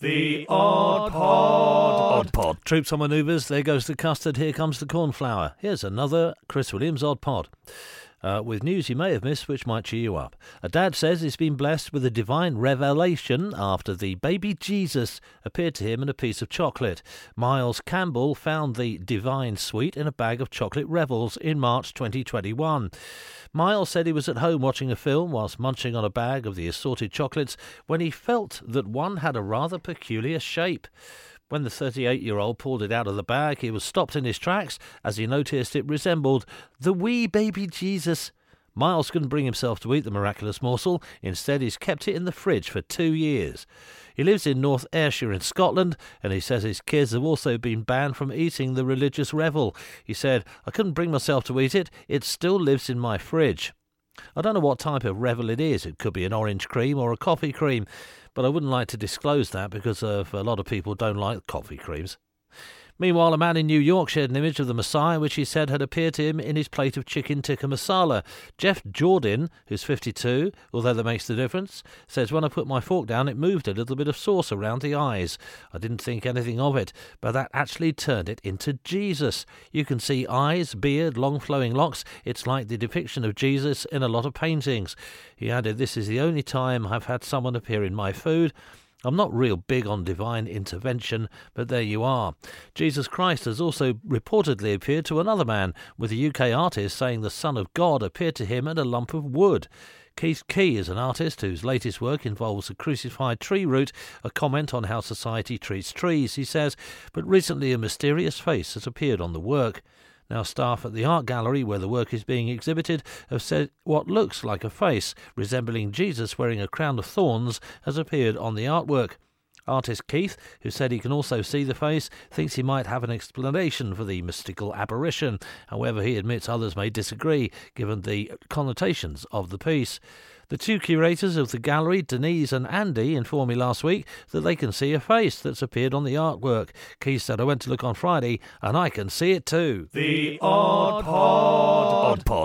The Odd Pod. Odd Pod. Troops on manoeuvres. There goes the custard. Here comes the cornflour. Here's another Chris Williams Odd Pod. Uh, with news you may have missed, which might cheer you up. A dad says he's been blessed with a divine revelation after the baby Jesus appeared to him in a piece of chocolate. Miles Campbell found the divine sweet in a bag of chocolate revels in March 2021. Miles said he was at home watching a film whilst munching on a bag of the assorted chocolates when he felt that one had a rather peculiar shape. When the 38 year old pulled it out of the bag, he was stopped in his tracks as he noticed it resembled the wee baby Jesus. Miles couldn't bring himself to eat the miraculous morsel. Instead, he's kept it in the fridge for two years. He lives in North Ayrshire in Scotland, and he says his kids have also been banned from eating the religious revel. He said, I couldn't bring myself to eat it. It still lives in my fridge. I don't know what type of revel it is. It could be an orange cream or a coffee cream but I wouldn't like to disclose that because of a lot of people don't like coffee creams. Meanwhile, a man in New York shared an image of the Messiah, which he said had appeared to him in his plate of chicken tikka masala. Jeff Jordan, who's 52, although that makes the difference, says when I put my fork down, it moved a little bit of sauce around the eyes. I didn't think anything of it, but that actually turned it into Jesus. You can see eyes, beard, long flowing locks. It's like the depiction of Jesus in a lot of paintings. He added, This is the only time I've had someone appear in my food. I'm not real big on divine intervention, but there you are. Jesus Christ has also reportedly appeared to another man, with a UK artist saying the Son of God appeared to him in a lump of wood. Keith Key is an artist whose latest work involves a crucified tree root, a comment on how society treats trees, he says, but recently a mysterious face has appeared on the work. Now, staff at the art gallery where the work is being exhibited have said what looks like a face resembling Jesus wearing a crown of thorns has appeared on the artwork. Artist Keith, who said he can also see the face, thinks he might have an explanation for the mystical apparition. However, he admits others may disagree, given the connotations of the piece. The two curators of the gallery, Denise and Andy, informed me last week that they can see a face that's appeared on the artwork. Keith said, I went to look on Friday and I can see it too. The Odd Pod. Odd Pod.